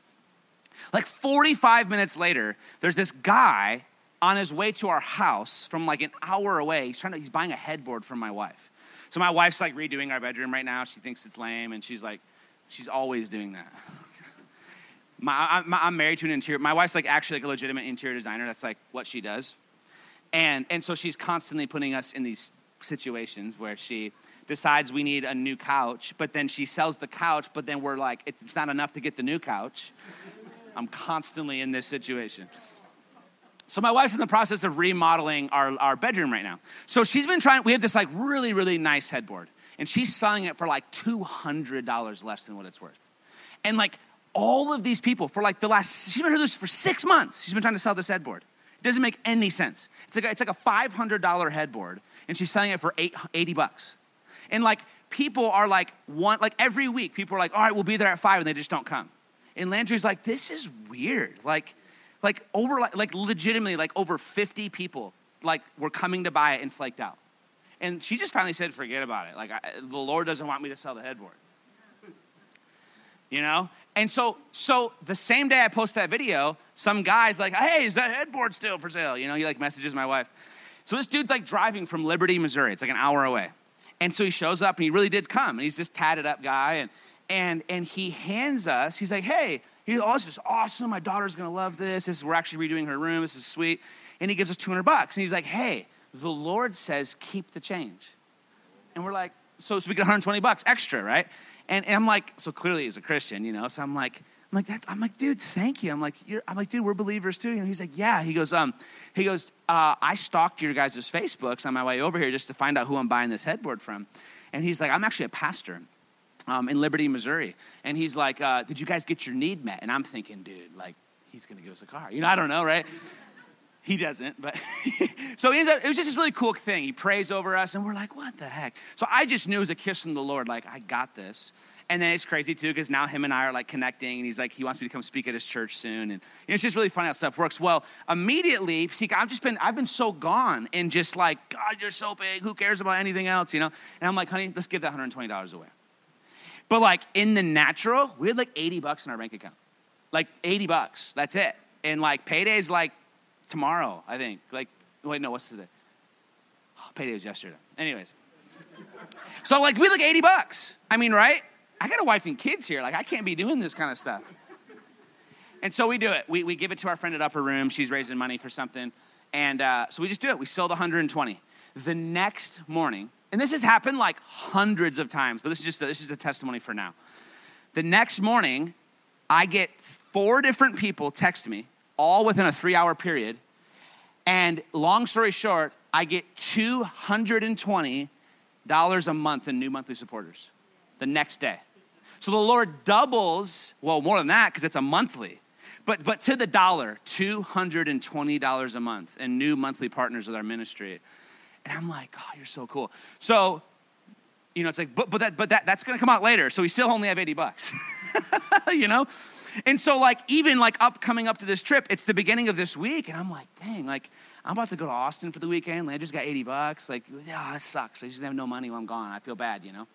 Like 45 minutes later, there's this guy on his way to our house from like an hour away. He's trying to, he's buying a headboard for my wife. So my wife's like redoing our bedroom right now. She thinks it's lame, and she's like, she's always doing that. [LAUGHS] My, I'm married to an interior. My wife's like actually like a legitimate interior designer. That's like what she does. And, and so she's constantly putting us in these situations where she decides we need a new couch, but then she sells the couch, but then we're like, it's not enough to get the new couch. I'm constantly in this situation. So my wife's in the process of remodeling our, our bedroom right now. So she's been trying, we have this like really, really nice headboard, and she's selling it for like $200 less than what it's worth. And like all of these people for like the last, she's been doing this for six months. She's been trying to sell this headboard. It doesn't make any sense. It's like a, it's like a $500 headboard and she's selling it for eight, 80 bucks. And like people are like one like every week people are like, "All right, we'll be there at 5" and they just don't come. And Landry's like, "This is weird." Like like over like, like legitimately like over 50 people like were coming to buy it and flaked out. And she just finally said, "Forget about it. Like I, the Lord doesn't want me to sell the headboard." You know? And so so the same day I post that video, some guy's like, "Hey, is that headboard still for sale?" You know, he like messages my wife. So this dude's like driving from Liberty, Missouri. It's like an hour away. And so he shows up and he really did come. And he's this tatted up guy. And, and, and he hands us, he's like, hey, he, oh, this is awesome. My daughter's going to love this. this is, we're actually redoing her room. This is sweet. And he gives us 200 bucks. And he's like, hey, the Lord says keep the change. And we're like, so, so we get 120 bucks extra, right? And, and I'm like, so clearly he's a Christian, you know? So I'm like, I'm like, that, I'm like, dude, thank you. I'm like, I'm like, dude, we're believers too. You know, he's like, yeah. He goes, um, he goes, uh, I stalked your guys' Facebooks on my way over here just to find out who I'm buying this headboard from. And he's like, I'm actually a pastor um, in Liberty, Missouri. And he's like, uh, did you guys get your need met? And I'm thinking, dude, like, he's gonna give us a car. You know, I don't know, right? He doesn't, but [LAUGHS] so it was just this really cool thing. He prays over us, and we're like, what the heck? So I just knew it was a kiss from the Lord, like, I got this. And then it's crazy too, because now him and I are like connecting, and he's like, he wants me to come speak at his church soon. And you know, it's just really funny how stuff works. Well, immediately, see, I've just been, I've been so gone and just like, God, you're so big. Who cares about anything else, you know? And I'm like, honey, let's give that $120 away. But like in the natural, we had like 80 bucks in our bank account. Like 80 bucks. That's it. And like payday's like tomorrow, I think. Like, wait, no, what's today? Oh, payday was yesterday. Anyways. So like we like 80 bucks. I mean, right? I got a wife and kids here. Like, I can't be doing this kind of stuff. And so we do it. We, we give it to our friend at Upper Room. She's raising money for something. And uh, so we just do it. We sell the 120. The next morning, and this has happened like hundreds of times, but this is just a, this is a testimony for now. The next morning, I get four different people text me, all within a three hour period. And long story short, I get $220 a month in new monthly supporters the next day. So the Lord doubles, well, more than that, because it's a monthly. But, but to the dollar, $220 a month and new monthly partners with our ministry. And I'm like, oh, you're so cool. So, you know, it's like, but, but, that, but that, that's gonna come out later. So we still only have 80 bucks, [LAUGHS] you know? And so, like, even like up coming up to this trip, it's the beginning of this week. And I'm like, dang, like, I'm about to go to Austin for the weekend. I just got 80 bucks. Like, yeah, that sucks. I just have no money while I'm gone. I feel bad, you know?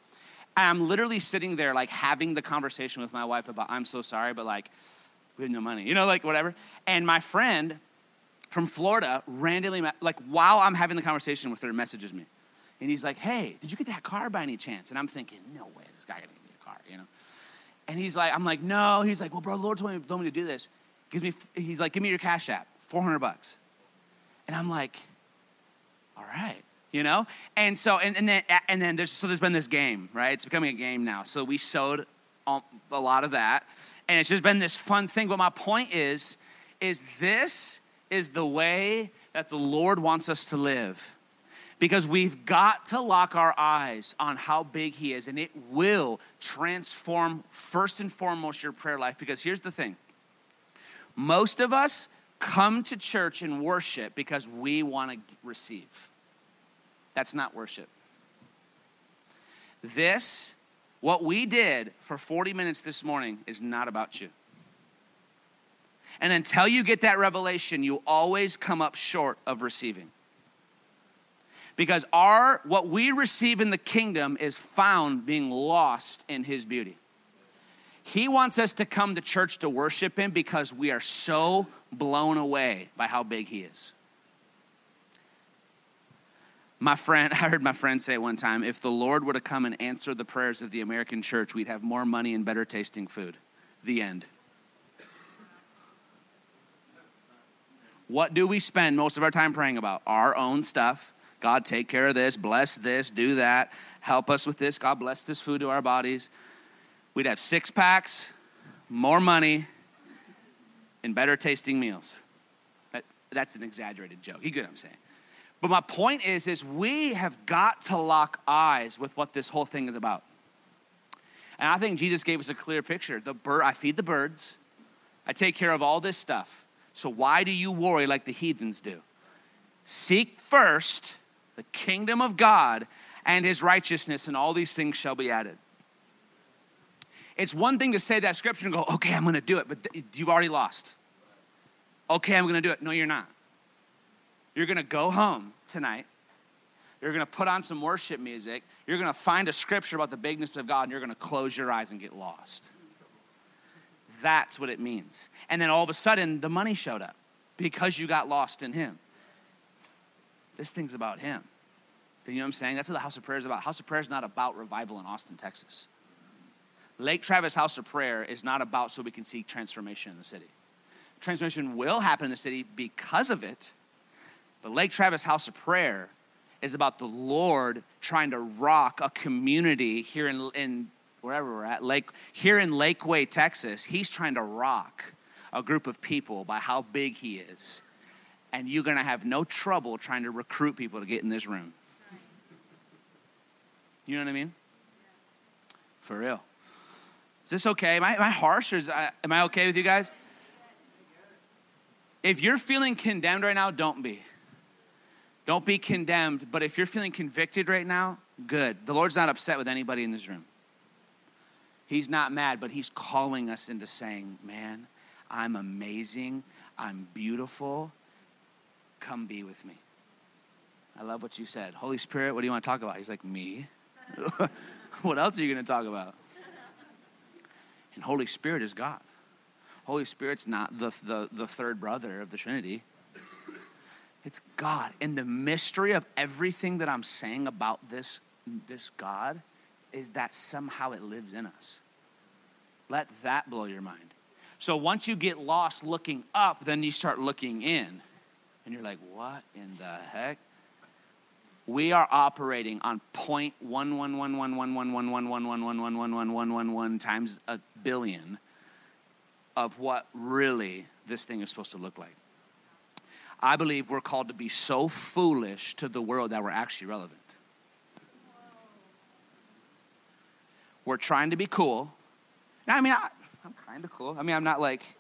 I'm literally sitting there, like having the conversation with my wife about, I'm so sorry, but like, we have no money, you know, like whatever. And my friend from Florida randomly, like while I'm having the conversation with her, messages me. And he's like, hey, did you get that car by any chance? And I'm thinking, no way is this guy gonna give me a car, you know? And he's like, I'm like, no. He's like, well, bro, Lord told me, told me to do this. Gives me, he's like, give me your cash app, 400 bucks. And I'm like, all right, you know? And so, and, and then, and then there's, so there's been this game, right? It's becoming a game now. So we sowed a lot of that. And it's just been this fun thing. But my point is, is this is the way that the Lord wants us to live because we've got to lock our eyes on how big He is, and it will transform, first and foremost, your prayer life. Because here's the thing most of us come to church and worship because we want to receive. That's not worship. This, what we did for 40 minutes this morning, is not about you. And until you get that revelation, you always come up short of receiving because our what we receive in the kingdom is found being lost in his beauty. He wants us to come to church to worship him because we are so blown away by how big he is. My friend [LAUGHS] i heard my friend say one time if the lord were to come and answer the prayers of the american church we'd have more money and better tasting food. The end. What do we spend most of our time praying about? Our own stuff God, take care of this, bless this, do that, help us with this. God, bless this food to our bodies. We'd have six packs, more money, and better tasting meals. That, that's an exaggerated joke. You get what I'm saying? But my point is, is we have got to lock eyes with what this whole thing is about. And I think Jesus gave us a clear picture. The bird, I feed the birds. I take care of all this stuff. So why do you worry like the heathens do? Seek first the kingdom of God and his righteousness, and all these things shall be added. It's one thing to say that scripture and go, okay, I'm gonna do it, but you've already lost. Okay, I'm gonna do it. No, you're not. You're gonna go home tonight. You're gonna put on some worship music. You're gonna find a scripture about the bigness of God, and you're gonna close your eyes and get lost. That's what it means. And then all of a sudden, the money showed up because you got lost in Him. This thing's about Him. Do you know what I'm saying? That's what the House of Prayer is about. House of Prayer is not about revival in Austin, Texas. Lake Travis House of Prayer is not about so we can see transformation in the city. Transformation will happen in the city because of it, but Lake Travis House of Prayer is about the Lord trying to rock a community here in, in wherever we're at, Lake, here in Lakeway, Texas. He's trying to rock a group of people by how big he is and you're going to have no trouble trying to recruit people to get in this room. You know what I mean? For real. Is this okay? Am I, am I harsh or is I, am I okay with you guys? If you're feeling condemned right now, don't be. Don't be condemned, but if you're feeling convicted right now, good. The Lord's not upset with anybody in this room. He's not mad, but He's calling us into saying, Man, I'm amazing, I'm beautiful, Come be with me. I love what you said. Holy Spirit, what do you want to talk about? He's like, Me? [LAUGHS] what else are you going to talk about? And Holy Spirit is God. Holy Spirit's not the, the, the third brother of the Trinity. It's God. And the mystery of everything that I'm saying about this, this God is that somehow it lives in us. Let that blow your mind. So once you get lost looking up, then you start looking in. And you're like, what in the heck? We are operating on point one one one one one one one one one one one one one one one one one times a billion of what really this thing is supposed to look like. I believe we're called to be so foolish to the world that we're actually relevant. We're trying to be cool. I mean, I, I'm kind of cool. I mean, I'm not like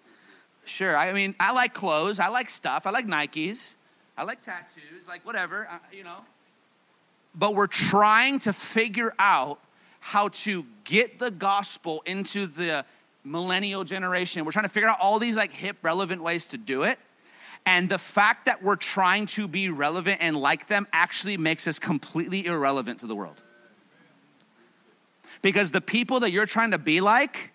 Sure. I mean, I like clothes. I like stuff. I like Nikes. I like tattoos, like whatever, you know. But we're trying to figure out how to get the gospel into the millennial generation. We're trying to figure out all these like hip, relevant ways to do it. And the fact that we're trying to be relevant and like them actually makes us completely irrelevant to the world. Because the people that you're trying to be like,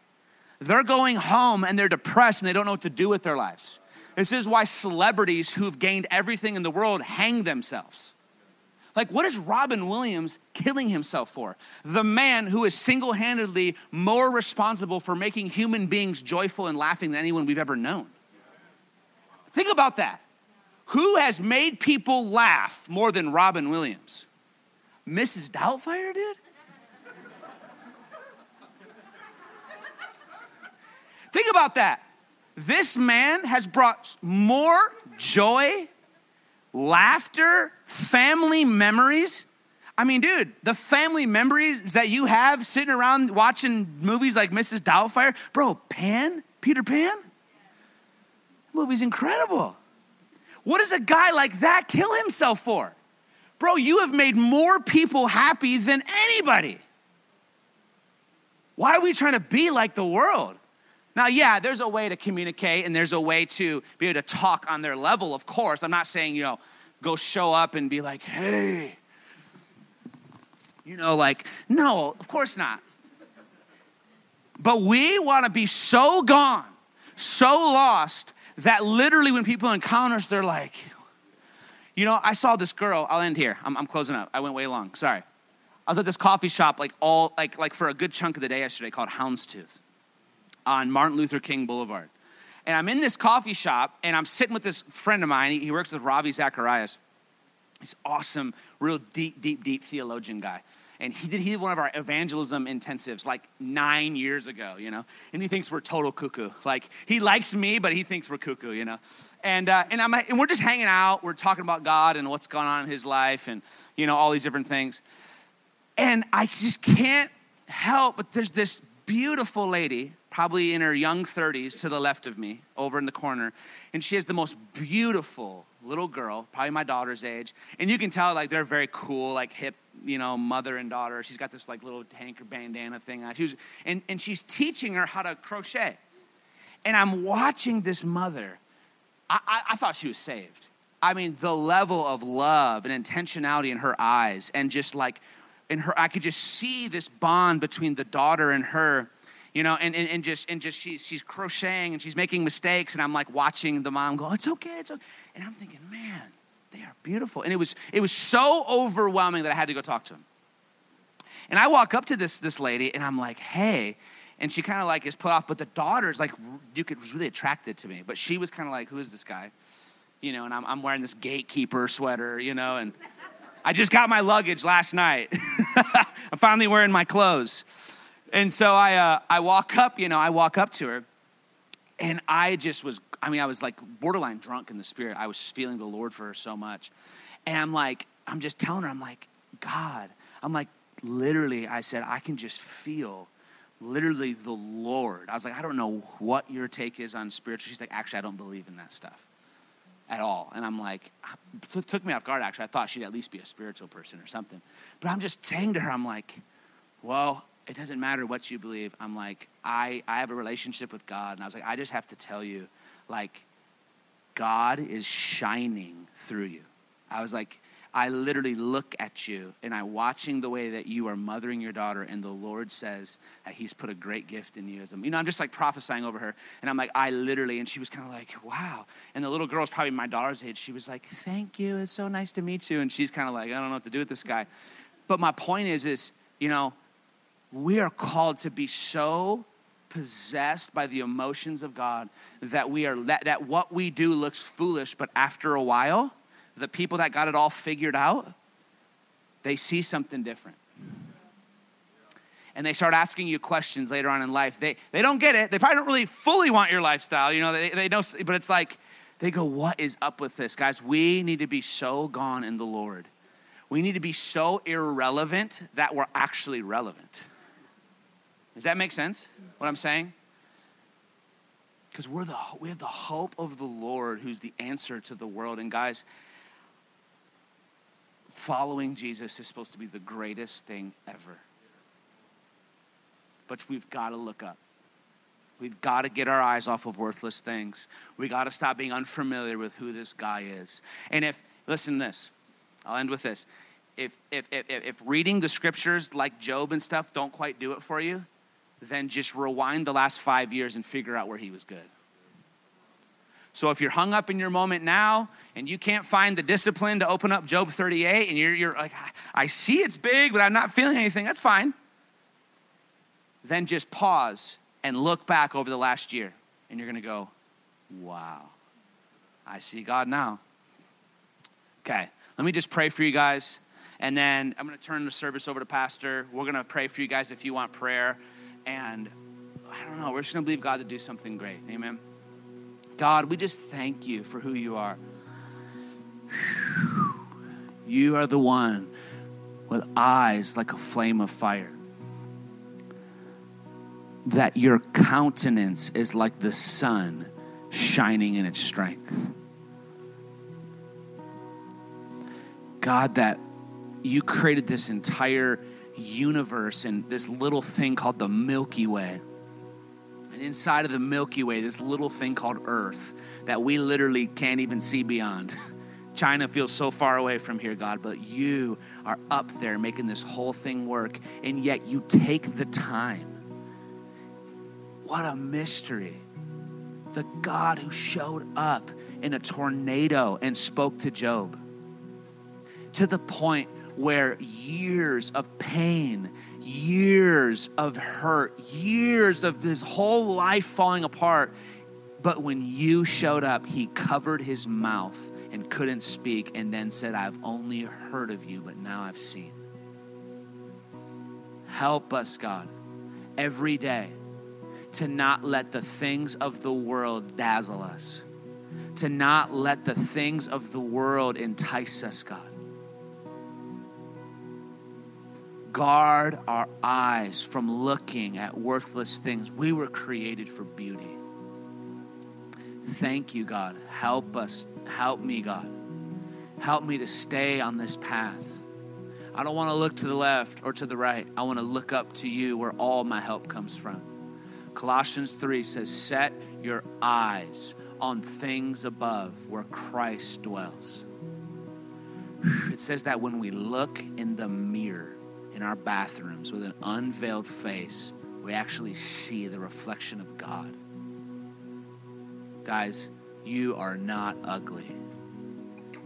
they're going home and they're depressed and they don't know what to do with their lives. This is why celebrities who've gained everything in the world hang themselves. Like, what is Robin Williams killing himself for? The man who is single handedly more responsible for making human beings joyful and laughing than anyone we've ever known. Think about that. Who has made people laugh more than Robin Williams? Mrs. Doubtfire did? Think about that. This man has brought more joy, laughter, family memories. I mean, dude, the family memories that you have sitting around watching movies like Mrs. Doubtfire, bro, Pan, Peter Pan, the movie's incredible. What does a guy like that kill himself for? Bro, you have made more people happy than anybody. Why are we trying to be like the world? Now, yeah, there's a way to communicate and there's a way to be able to talk on their level, of course. I'm not saying, you know, go show up and be like, hey, you know, like, no, of course not. But we want to be so gone, so lost, that literally when people encounter us, they're like, you know, I saw this girl, I'll end here. I'm, I'm closing up. I went way long, sorry. I was at this coffee shop like all, like, like for a good chunk of the day yesterday called Houndstooth on Martin Luther King Boulevard. And I'm in this coffee shop and I'm sitting with this friend of mine. He works with Ravi Zacharias. He's awesome, real deep, deep, deep theologian guy. And he did, he did one of our evangelism intensives like nine years ago, you know? And he thinks we're total cuckoo. Like, he likes me, but he thinks we're cuckoo, you know? And, uh, and, I'm, and we're just hanging out. We're talking about God and what's going on in his life and, you know, all these different things. And I just can't help but there's this beautiful lady probably in her young 30s to the left of me, over in the corner. And she has the most beautiful little girl, probably my daughter's age. And you can tell, like, they're very cool, like, hip, you know, mother and daughter. She's got this, like, little tank or bandana thing on. She was, and, and she's teaching her how to crochet. And I'm watching this mother. I, I, I thought she was saved. I mean, the level of love and intentionality in her eyes, and just like in her, I could just see this bond between the daughter and her you know, and, and, and just and just she's she's crocheting and she's making mistakes, and I'm like watching the mom go, it's okay, it's okay. And I'm thinking, man, they are beautiful. And it was it was so overwhelming that I had to go talk to him. And I walk up to this this lady and I'm like, hey. And she kind of like is put off, but the daughter's like, you could really attracted to me. But she was kind of like, who is this guy? You know, and I'm, I'm wearing this gatekeeper sweater, you know, and I just got my luggage last night. [LAUGHS] I'm finally wearing my clothes. And so I, uh, I walk up, you know, I walk up to her, and I just was, I mean, I was like borderline drunk in the spirit. I was feeling the Lord for her so much. And I'm like, I'm just telling her, I'm like, God, I'm like, literally, I said, I can just feel literally the Lord. I was like, I don't know what your take is on spiritual. She's like, actually, I don't believe in that stuff at all. And I'm like, it took me off guard, actually. I thought she'd at least be a spiritual person or something. But I'm just saying to her, I'm like, well, it doesn't matter what you believe. I'm like, I, I have a relationship with God. And I was like, I just have to tell you, like, God is shining through you. I was like, I literally look at you and I'm watching the way that you are mothering your daughter, and the Lord says that He's put a great gift in you. As a, you know, I'm just like prophesying over her, and I'm like, I literally, and she was kind of like, wow. And the little girl's probably my daughter's age. She was like, thank you. It's so nice to meet you. And she's kind of like, I don't know what to do with this guy. But my point is, is, you know, we are called to be so possessed by the emotions of God that we are that, that what we do looks foolish, but after a while, the people that got it all figured out, they see something different. And they start asking you questions later on in life. They, they don't get it. They probably don't really fully want your lifestyle. You know, they, they know, but it's like, they go, What is up with this? Guys, we need to be so gone in the Lord. We need to be so irrelevant that we're actually relevant. Does that make sense? What I'm saying? Because we're the we have the hope of the Lord who's the answer to the world. And guys, following Jesus is supposed to be the greatest thing ever. But we've got to look up. We've got to get our eyes off of worthless things. We got to stop being unfamiliar with who this guy is. And if, listen to this, I'll end with this. if, if, if, if reading the scriptures like Job and stuff don't quite do it for you, then just rewind the last five years and figure out where he was good. So if you're hung up in your moment now and you can't find the discipline to open up Job 38 and you're, you're like, I see it's big, but I'm not feeling anything, that's fine. Then just pause and look back over the last year and you're to go, wow, I see God now. Okay, let me just pray for you guys. And then I'm going to turn the service over to Pastor. We're going to pray for you guys if you want prayer. And I don't know, we're just to believe God to do something great. Amen. God, we just thank you for who you are. You are the one with eyes like a flame of fire. That your countenance is like the sun shining in its strength. God, that you created this entire universe and this little thing called the Milky Way and inside of the Milky Way, this little thing called Earth that we literally can't even see beyond. [LAUGHS] China feels so far away from here, God, but you are up there making this whole thing work, and yet you take the time. What a mystery. The God who showed up in a tornado and spoke to Job to the point where years of pain years of hurt, years of his whole life falling apart. But when you showed up, he covered his mouth and couldn't speak, and then said, I've only heard of you, but now I've seen. Help us, God, every day to not let the things of the world dazzle us, to not let the things of the world entice us, God guard our eyes from looking at worthless things. We were created for beauty. Thank you, God. Help us. Help me, God. Help me to stay on this path. I don't want to look to the left or to the right. I want to look up to you where all my help comes from. Colossians 3 says, Set your eyes on things above where Christ dwells. It says that when we look in the mirror, in our bathrooms with an unveiled face, we actually see the reflection of God. Guys, you are not ugly.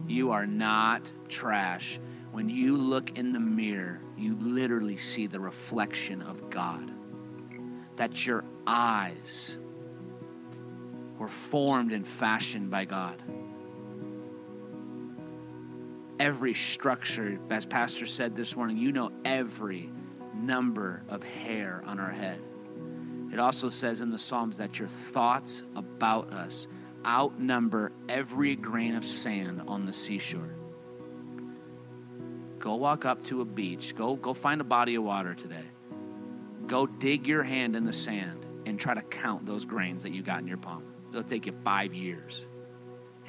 You are not trash. When you look in the mirror, you literally see the reflection of God. That your eyes were formed and fashioned by God every structure, as Pastor said this morning, you know every number of hair on our head. It also says in the Psalms that your thoughts about us outnumber every grain of sand on the seashore. Go walk up to a beach. Go, go find a body of water today. Go dig your hand in the sand and try to count those grains that you got in your palm. It'll take you five years.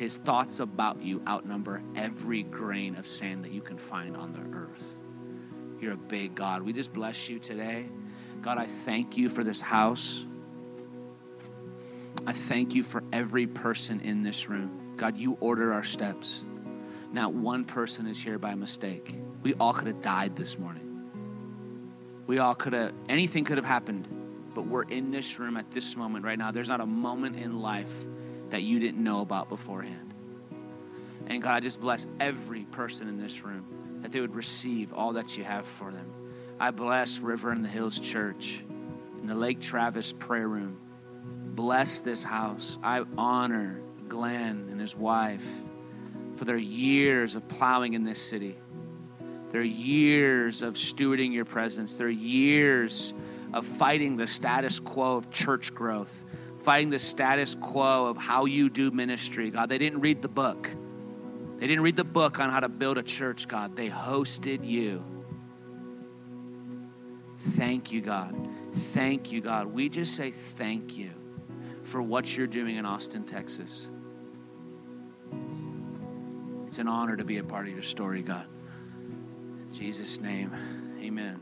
His thoughts about you outnumber every grain of sand that you can find on the earth. You're a big God. We just bless you today. God, I thank you for this house. I thank you for every person in this room. God, you order our steps. Not one person is here by mistake. We all could have died this morning. We all could have, anything could have happened, but we're in this room at this moment right now. There's not a moment in life that you didn't know about beforehand. And God, I just bless every person in this room that they would receive all that you have for them. I bless River in the Hills Church and the Lake Travis prayer room. Bless this house. I honor Glenn and his wife for their years of plowing in this city, their years of stewarding your presence, their years of fighting the status quo of church growth fighting the status quo of how you do ministry. God, they didn't read the book. They didn't read the book on how to build a church, God. They hosted you. Thank you, God. Thank you, God. We just say thank you for what you're doing in Austin, Texas. It's an honor to be a part of your story, God. In Jesus' name, amen.